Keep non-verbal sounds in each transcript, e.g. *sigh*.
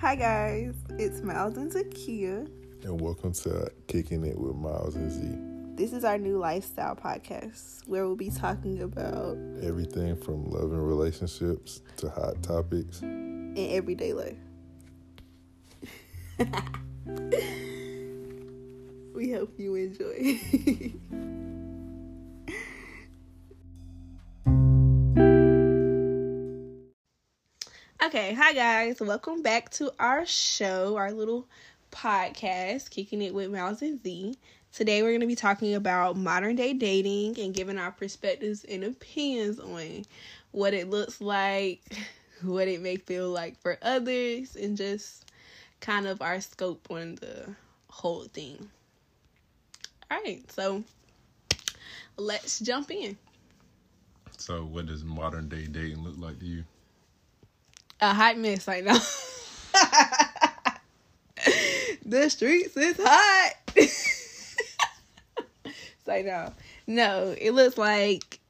Hi guys, it's Miles and Zakia. And welcome to Kicking It with Miles and Z. This is our new lifestyle podcast where we'll be talking about everything from love and relationships to hot topics in everyday life. *laughs* we hope you enjoy. *laughs* Okay, hi guys. Welcome back to our show, our little podcast, Kicking It with Miles and Z. Today we're going to be talking about modern day dating and giving our perspectives and opinions on what it looks like, *laughs* what it may feel like for others, and just kind of our scope on the whole thing. All right, so let's jump in. So, what does modern day dating look like to you? A hot mess right now. *laughs* the streets is hot. *laughs* Say no. No, it looks like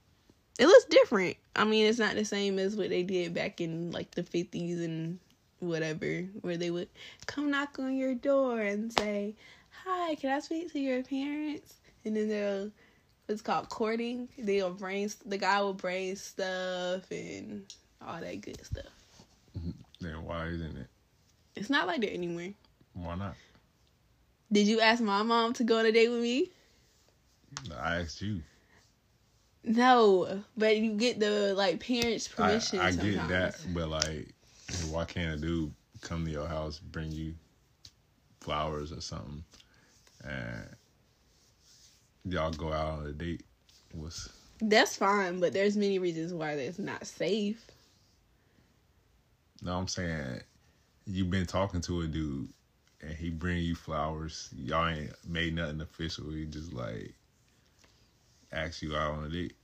it looks different. I mean, it's not the same as what they did back in like the 50s and whatever, where they would come knock on your door and say, Hi, can I speak to your parents? And then they'll, it's called courting. They'll bring, the guy will bring stuff and all that good stuff. Mm-hmm. Then why isn't it? It's not like that anymore. Why not? Did you ask my mom to go on a date with me? I asked you. No, but you get the like parents' permission. I, I get that, but like, why can't a dude come to your house, bring you flowers or something, and y'all go out on a date? What's that's fine, but there's many reasons why that's not safe. No, I'm saying you've been talking to a dude and he bring you flowers. Y'all ain't made nothing official. He just like ask you out on a date.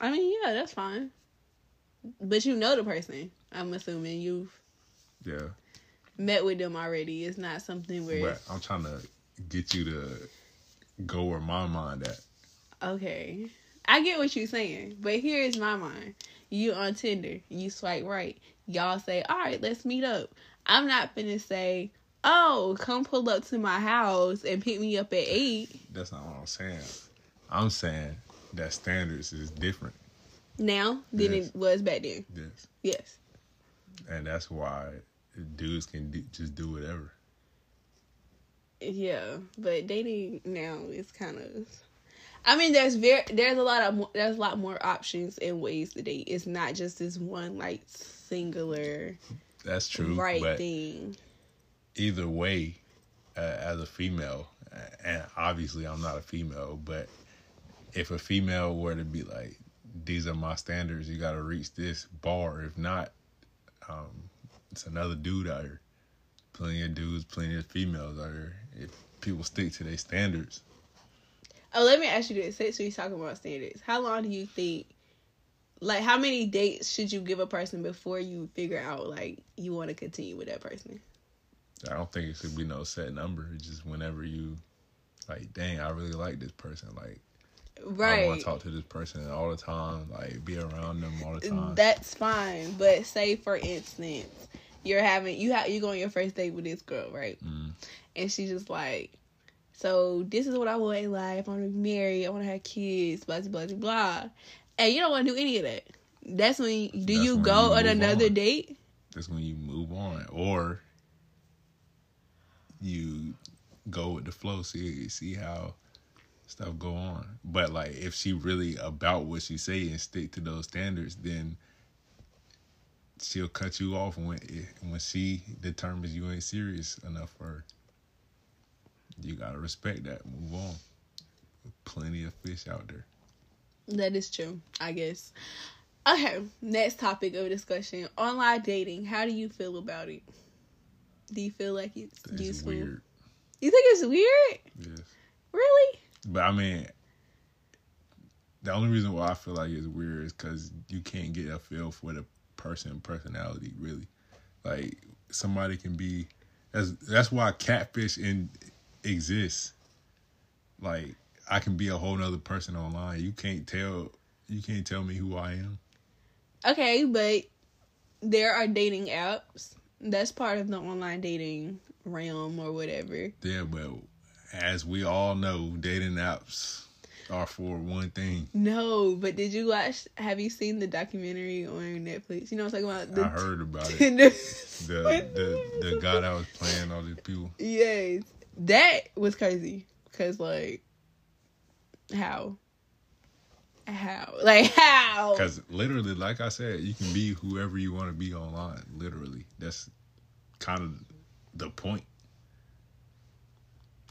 I mean, yeah, that's fine. But you know the person. I'm assuming you've yeah met with them already. It's not something where. But I'm trying to get you to go where my mind at. Okay, I get what you're saying, but here's my mind. You on Tinder, you swipe right, y'all say, all right, let's meet up. I'm not finna say, oh, come pull up to my house and pick me up at eight. That's not what I'm saying. I'm saying that standards is different now than yes. it was back then. Yes. Yes. And that's why dudes can do, just do whatever. Yeah, but dating now is kind of I mean, there's very there's a lot of there's a lot more options and ways to date. It's not just this one like singular. That's true. Right thing. Either way, uh, as a female, and obviously I'm not a female, but if a female were to be like, "These are my standards. You got to reach this bar. If not, um, it's another dude out here. Plenty of dudes, plenty of females out here. If people stick to their standards." Oh, let me ask you this: since we're talking about standards, how long do you think? Like, how many dates should you give a person before you figure out like you want to continue with that person? I don't think it should be no set number. It's just whenever you, like, dang, I really like this person. Like, right. I want to talk to this person all the time. Like, be around them all the time. That's fine. But say, for instance, you're having you have you go on your first date with this girl, right? Mm. And she's just like, so this is what I want in life. I want to be married. I want to have kids. Blah blah blah blah. And you don't want to do any of that. That's when you, do That's you go you on another on. date? That's when you move on, or you go with the flow. See see how stuff go on. But like, if she really about what she say and stick to those standards, then she'll cut you off when when she determines you ain't serious enough for her you gotta respect that. Move on. Plenty of fish out there. That is true, I guess. Okay, next topic of discussion: online dating. How do you feel about it? Do you feel like it's, it's useful? Weird. You think it's weird? Yes. Really? But I mean, the only reason why I feel like it's weird is because you can't get a feel for the person personality. Really, like somebody can be. That's that's why catfish in exists. Like I can be a whole nother person online. You can't tell you can't tell me who I am. Okay, but there are dating apps That's part of the online dating realm or whatever. Yeah, but as we all know, dating apps are for one thing. No, but did you watch? Have you seen the documentary on Netflix? You know what I'm talking about? The I heard about it. *laughs* The the the guy that was playing all these people. yes, that was crazy. Cause like, how? How? Like how? Because literally, like I said, you can be whoever you want to be online. Literally, that's kind of the point.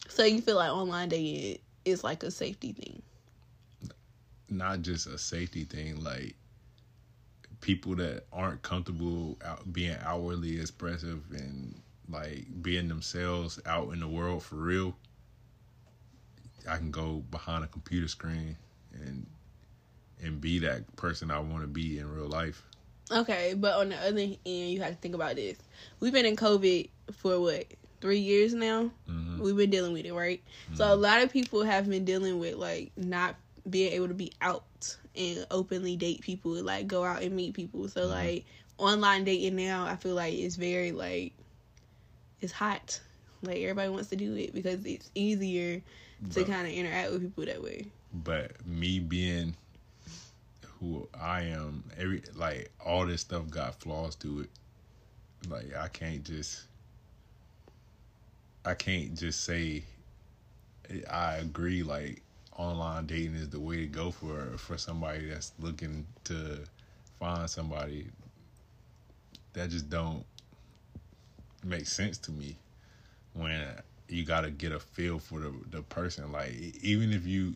So you feel like online dating is like a safety thing? Not just a safety thing, like people that aren't comfortable out being outwardly expressive and like being themselves out in the world for real. I can go behind a computer screen and and be that person I want to be in real life. Okay, but on the other end, you have to think about this. We've been in COVID for what three years now. hmm We've been dealing with it, right? So a lot of people have been dealing with like not being able to be out and openly date people, like go out and meet people. So Mhm. like online dating now, I feel like it's very like it's hot. Like everybody wants to do it because it's easier to kind of interact with people that way. but me being who I am, every like all this stuff got flaws to it. Like I can't just I can't just say I agree like online dating is the way to go for for somebody that's looking to find somebody that just don't make sense to me when you got to get a feel for the the person like even if you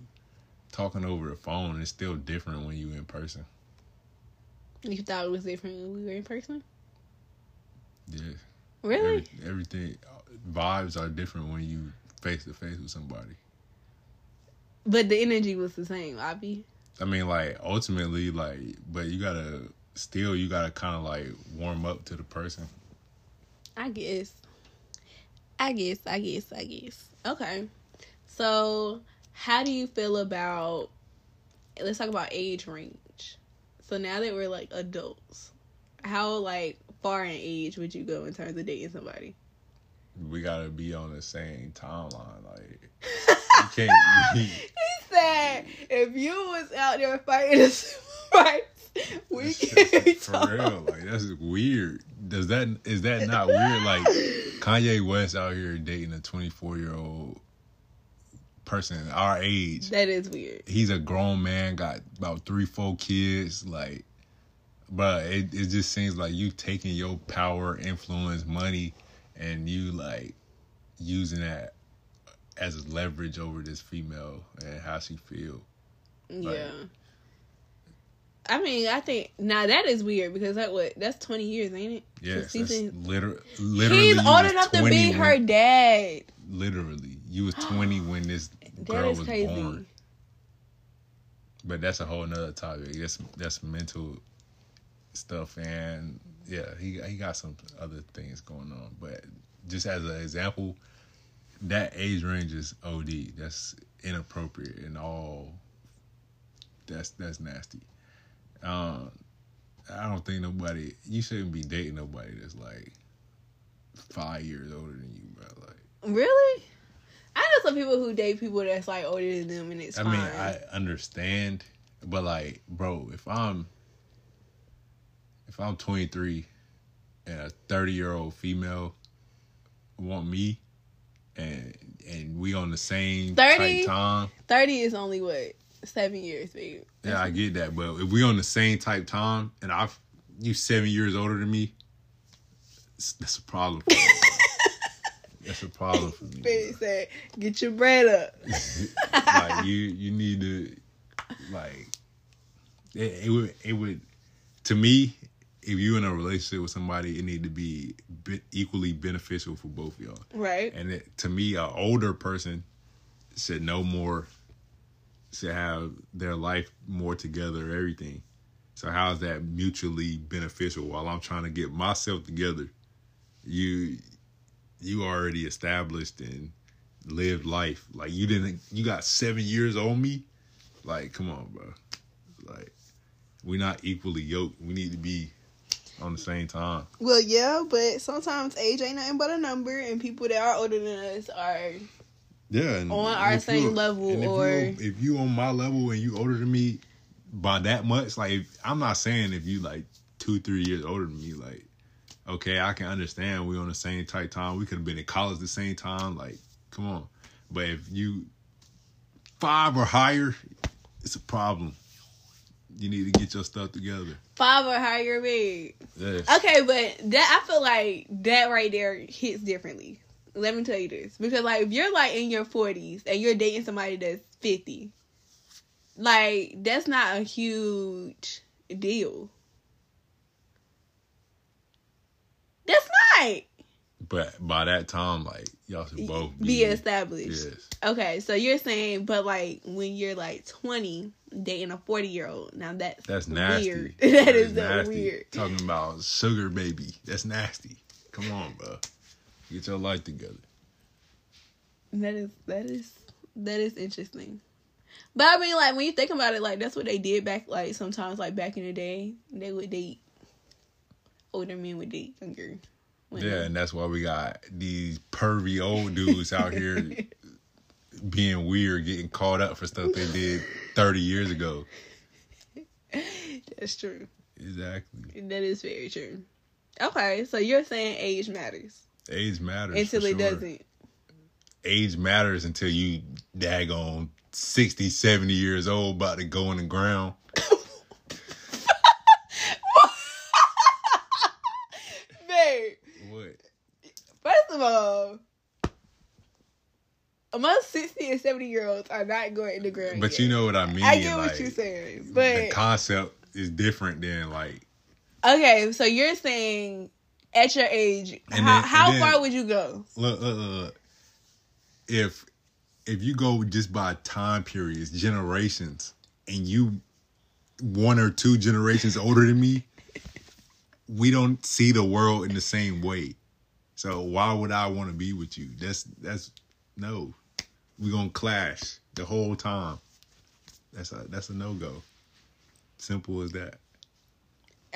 talking over the phone it's still different when you in person You thought it was different when we were in person? yeah Really? Every- everything vibes are different when you face to face with somebody But the energy was the same, Abby. i mean like ultimately like but you gotta still you gotta kind of like warm up to the person I guess. I guess, I guess, I guess. Okay. So, how do you feel about let's talk about age range. So now that we're like adults, how like far in age would you go in terms of dating somebody? we gotta be on the same timeline like *laughs* you can't he said if you was out there fighting a *laughs* civil rights, *laughs* we can for talk. real like that's weird does that is that not weird like kanye west out here dating a 24 year old person our age That is weird. he's a grown man got about three four kids like but it, it just seems like you taking your power influence money and you like using that as leverage over this female and how she feel Yeah. I mean, I think now that is weird because that what that's twenty years, ain't it? yes liter- literally He's old enough to be when- her dad. literally you was 20 *gasps* when this girl was crazy. born but that's a whole nother topic that's that's mental stuff and yeah he he got some other things going on but just as an example that age range is od that's inappropriate and all that's that's nasty um i don't think nobody you shouldn't be dating nobody that's like five years older than you bro like Really? I know some people who date people that's like older than them, and it's I fine. mean, I understand, but like, bro, if I'm if I'm 23 and a 30 year old female want me, and and we on the same 30? time, Thirty is only what seven years, babe. yeah, I get that. But if we on the same type time, and I you seven years older than me, *laughs* that's a problem. For me. that's a problem for me. Baby said, "Get your bread up." *laughs* like you you need to like it, it would it would to me if you in a relationship with somebody it need to be, equally beneficial for both of y'all Right. and it, to me an older person should know more should have their life more together everything. So how is that mutually beneficial? While i'm trying to get myself together you you already established and lived life. Like you didn't you got seven years on me? Like come on bro. Like we're not equally yoked. We need to be on the same time. Well, yeah, but sometimes age ain't nothing but a number, and people that are older than us are Yeah, and on our same level, and if or you, if you on my level and you older than me by that much, like if, I'm not saying if you like two three years older than me, like okay, I can understand we on the same type time. We could have been in college the same time. Like, come on, but if you five or higher, it's a problem. You need to get your stuff together. five or higher, big. Yes. Okay, but that I feel like that right there hits differently. Let me tell you this, because like if you're like in your forties and you're dating somebody that's fifty, like that's not a huge deal. That's not But by that time, like y'all should both be be, established. Yes. Okay, so you're saying, but like when you're like twenty dating a forty year old, now that's That's nasty. *laughs* Weird. that is so nasty. weird. Talking about sugar baby. That's nasty. Come on, bro. Get your life together. That is that is that is interesting. But I mean, like when you think about it, like that's what they did back, like sometimes, like back in the day, they would date older men would date younger. women. Yeah, and that's why we got these pervy old dudes out here *laughs* being weird, getting caught up for stuff they did 30 years ago. that's true. Exactly. That is very true. Okay, so you're saying age matters Age matters. until it doesn't. Age matters until you daggone 60, 70 years old, about to go in the ground. *laughs* Babe, What? first of all, most sixty and seventy year olds are not going in the ground. But yet. you know what I mean. I get what you're saying, But the concept is different than like okay. So you're saying at your age, And how, then- how then- far would you go? look, look, look, look. if if you go just by time periods, generations, and you one or two generations older than me, we don't see the world in the same way. So why would I want to be with you? That's that's no. We're gonna clash the whole time. That's a that's a no go. Simple as that.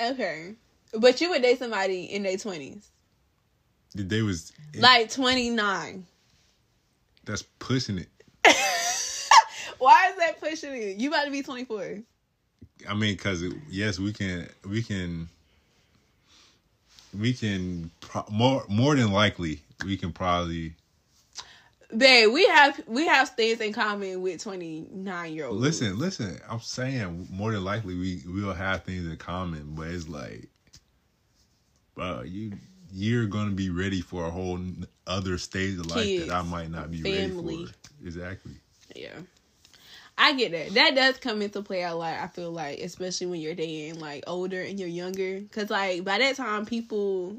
Okay, but you would date somebody in their twenties, They was like twenty nine. that's pushing it. *laughs* Why is that pushing it? You about to be twenty four. I mean, because yes, we can, we can, we can pro- more more than likely we can probably Babe, we have we have things in common with twenty nine year olds. listen. Listen, I'm saying more than likely we we'll have things in common, but it's like, bro, you you're gonna be ready for a whole other stage of life Kids, that I might not be family. ready for. Exactly. Yeah. I get that. That does come into play a lot, I feel like, especially when you're dating like older and you're younger. Cause like by that time people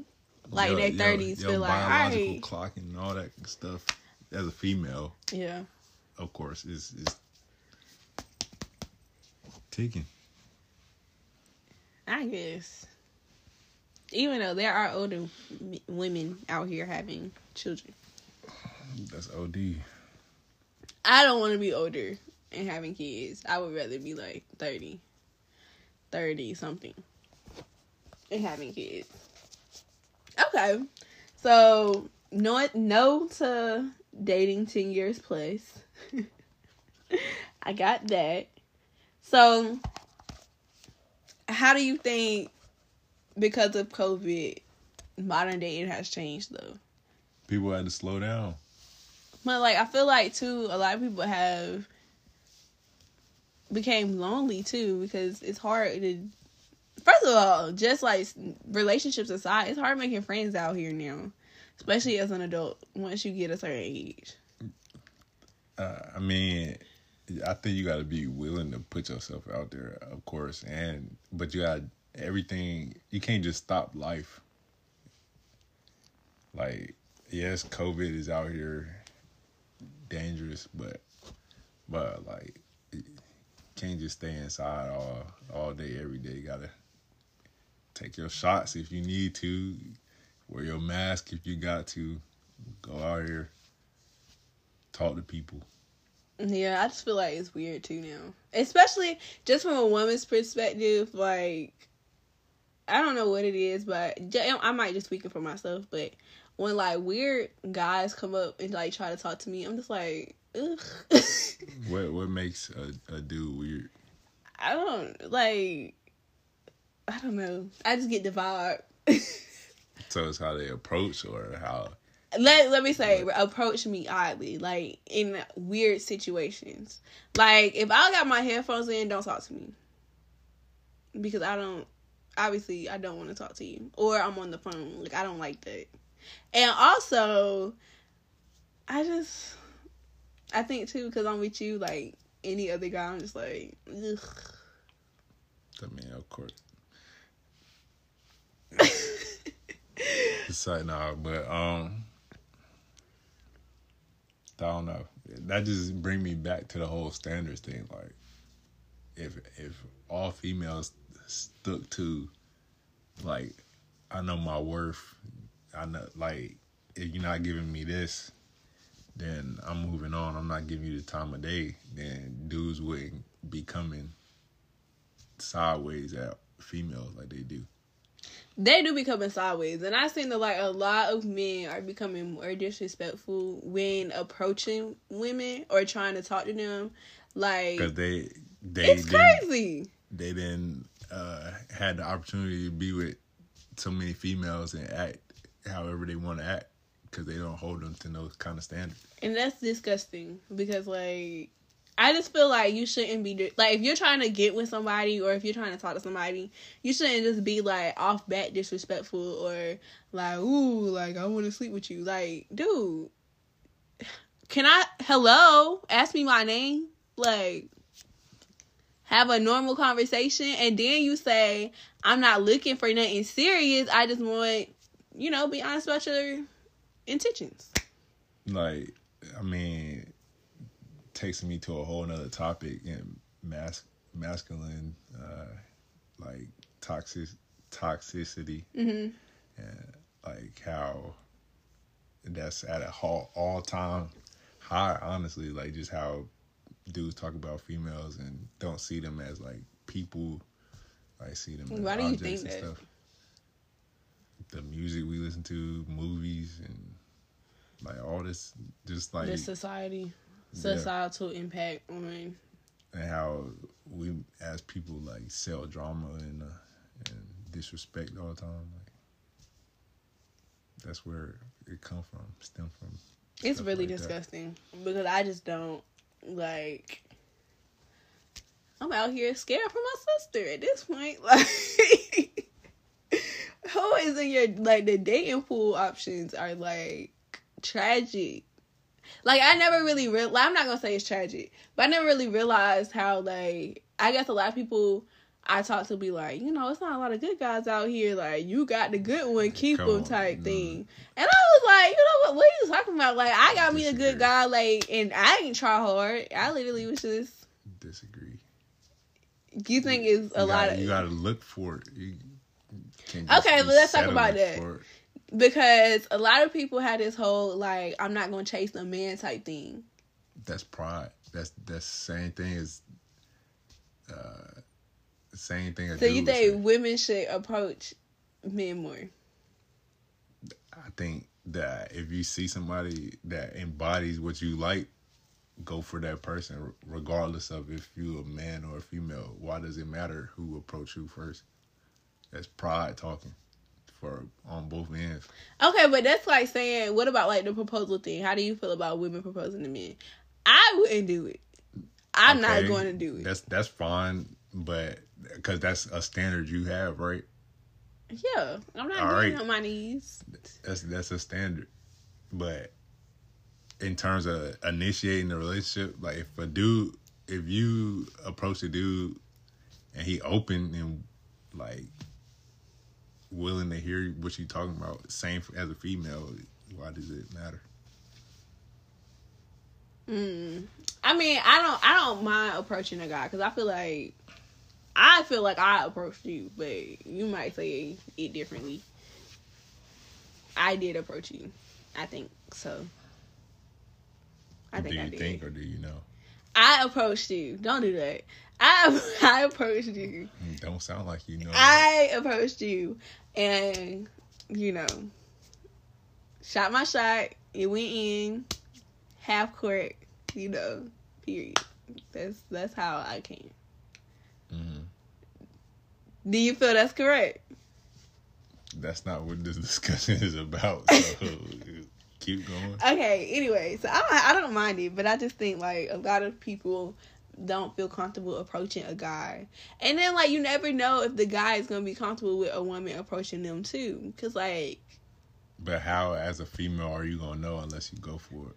like their thirties feel like, all biological right. clock and all that stuff. As a female, Yeah. of course, is is ticking. I guess. Even though there are older women out here having children. That's OD. I don't want to be older and having kids. I would rather be like 30, 30 something and having kids. Okay. So, no, no to dating 10 years plus. *laughs* I got that. So, how do you think, because of COVID, modern dating has changed though? People had to slow down. But like I feel like too, a lot of people have became lonely too because it's hard to. First of all, just like relationships aside, it's hard making friends out here now, especially as an adult. Once you get a certain age, Uh, I mean, I think you got to be willing to put yourself out there, of course, and but you got everything. You can't just stop life. Like, yes, COVID is out here dangerous, but but like, can't just stay inside all all day every day. You gotta take your shots if you need to. Wear your mask if you got to. Go out here. Talk to people. yeah, I just feel like it's weird too now, especially just from a woman's perspective. Like, I don't know what it is, but I might just speak it for myself. But when like weird guys come up and like try to talk to me, I'm just like, ugh. *laughs* what what makes a, a dude weird? I don't like. I don't know. I just get the *laughs* vibe. so it's how they approach or how. Let let me say what? approach me oddly, like in weird situations. Like if I got my headphones in, don't talk to me because I don't. Obviously, I don't want to talk to you, or I'm on the phone. Like I don't like that. And also, I just, I think too because I'm with you. Like any other guy, I'm just like, ugh. I mean, of course. it's like nah, but um, I don't know. That just bring me back to the whole standards thing. Like, if if all females stuck to, like, I know my worth. I know, like, if you're not giving me this, then I'm moving on. I'm not giving you the time of day. Then dudes wouldn't be coming sideways at females like they do. They do becoming sideways, and I've seen that like a lot of men are becoming more disrespectful when approaching women or trying to talk to them. Like, because they, they, it's crazy. They didn't uh, had the opportunity to be with so many females and act however they want to act because they don't hold them to those kind of standards. And that's disgusting because like I just feel like you shouldn't be like if you're trying to get with somebody or if you're trying to talk to somebody, you shouldn't just be like off bat disrespectful or like ooh like I want to sleep with you. Like, dude, *sighs* can I hello ask me my name like have a normal conversation and then you say I'm not looking for nothing serious. I just want you know be honest about your intentions. Like, I mean, takes me to a whole nother topic and mas- masculine, uh, like toxic toxicity, mm-hmm. and like how that's at a all all time high. Honestly, like just how dudes talk about females and don't see them as like people. I see them. Why do you think that? Stuff. The music we listen to, movies, and like all this, just like the society, societal yeah. impact on, and how we as people like sell drama and uh, and disrespect all the time. Like that's where it come from, stem from. It's really like disgusting that. because I just don't like. I'm out here scared for my sister at this point. *laughs* Like, who is in your like the dating pool options are like tragic. Like I never really real. I'm not gonna say it's tragic, but I never really realized how like I guess a lot of people I talk to be like, you know, it's not a lot of good guys out here. Like you got the good one, keep Come them type on, thing. And I was like, you know what? What are you talking about? Like I got Disagree. me a good guy, like, and I didn't try hard. I literally was just disagree. You think is a you lot gotta, of you got to look for it. You okay, but let's talk about that because a lot of people had this whole like I'm not gonna chase a man type thing. That's pride. That's that's the same thing as uh same thing. So you think women should approach men more? I think that if you see somebody that embodies what you like, go for that person, regardless of if you're a man or a female. Why does it matter who approach you first? That's pride talking for on both ends. Okay, but that's like saying, what about like the proposal thing? How do you feel about women proposing to men? I wouldn't do it. I'm okay, not going to do it. That's that's fine, but because that's a standard you have, right? Yeah, I'm not All getting right. on my knees. That's that's a standard, but in terms of initiating the relationship, like if a dude, if you approach a dude and he open and like willing to hear what you talking about, same as a female, why does it matter? Mm. I mean, I don't, I don't mind approaching a guy because I feel like, I feel like I approached you, but you might say it differently. I did approach you, I think so. I think do you I did. think or do you know? I approached you. Don't do that. I *laughs* I approached you. Don't sound like you know. I approached you, and you know, shot my shot. It went in half court. You know, period. That's that's how I came. Mhm. Do you feel that's correct? That's not what this *laughs* discussion is about. So *laughs* keep going. Okay. Anyway, so I don't, I don't mind it, but I just think like a lot of people don't feel comfortable approaching a guy, and then like you never know if the guy is gonna be comfortable with a woman approaching them too, because like But how, as a female, are you gonna know unless you go for it?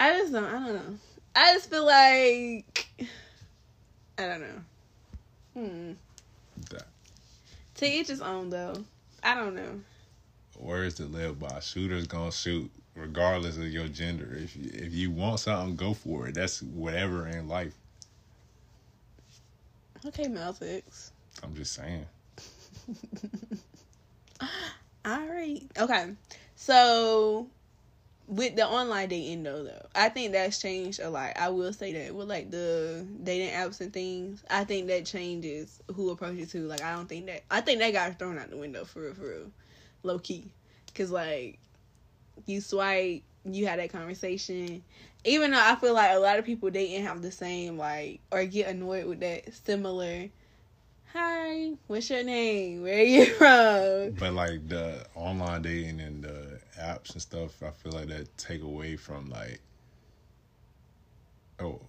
I just don't. I don't know. I just feel like I don't know. Hmm. That To each his own, though. I don't know. is it live by? Shooters gonna shoot regardless of your gender. If you, if you want something, go for it. That's whatever in life. Okay, Malfix. I'm just saying. *laughs* All right. Okay. So with the online dating though though, I think that's changed a lot. I will say that with like the dating apps and things, I think that changes who approaches who. Like I don't think that I think that got thrown out the window for real, for real, low key. Cause like you swipe, you had that conversation. Even though I feel like a lot of people dating have the same like or get annoyed with that similar. Hi, what's your name? Where are you from? But like the online dating and the apps and stuff, I feel like that take away from like, oh,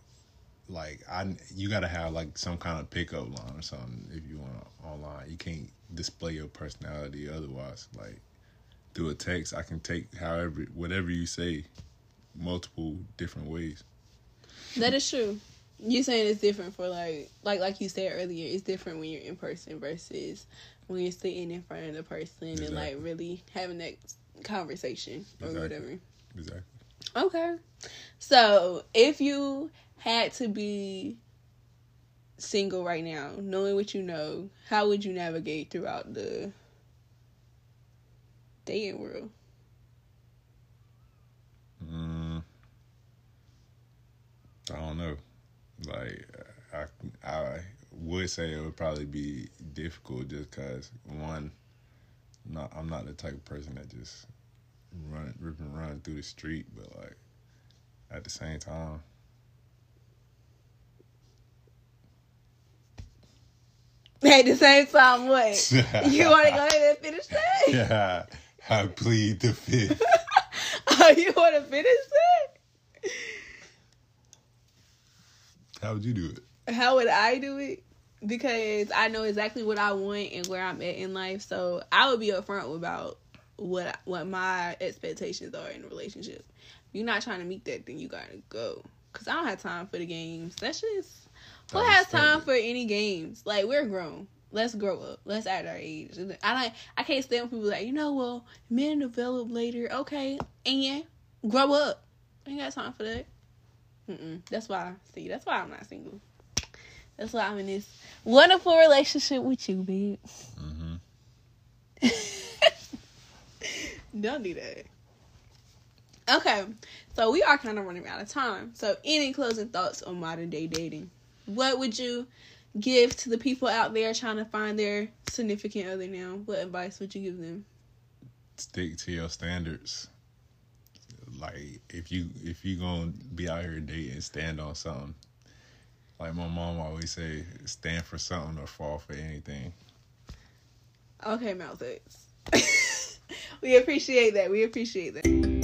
like I you gotta have like some kind of pickup line or something if you want online. You can't display your personality otherwise. Like through a text, I can take however whatever you say, multiple different ways. That is true. You saying it's different for like like like you said earlier, it's different when you're in person versus when you're sitting in front of the person and like really having that conversation or Exactly. whatever. Exactly. Okay. So if you had to be single right now, knowing what you know, how would you navigate throughout the dating world? Mm, I don't know. Like I, I would say it would probably be difficult just because one, not I'm not the type of person that just run rip and run through the street, but like at the same time, At the same time, what? *laughs* you want to go ahead and finish that? *laughs* yeah, I plead the fifth. *laughs* Oh, you want to finish that? How would you do it? How would I do it? Because I know exactly what I want and where I'm at in life, so I would be upfront about what what my expectations are in a relationship. If you're not trying to meet that, then you gotta go. Cause I don't have time for the games. That's just who has time for any games? Like we're grown. Let's grow up. Let's act our age. I like I can't stand people like you know well men develop later. Okay, and grow up. I ain't got time for that. Mm-mm. That's why. See, that's why I'm not single. That's why I'm in this wonderful relationship with you, babe. hmm *laughs* Don't do that. Okay, so we are kind of running out of time. So, any closing thoughts on modern day dating? What would you give to the people out there trying to find their significant other now? What advice would you give them? stick to your standards. Like if you if you gonna be out here dating, stand on something. Like my mom always say, stand for something or fall for anything. Okay, mouth *laughs* we appreciate that. We appreciate that.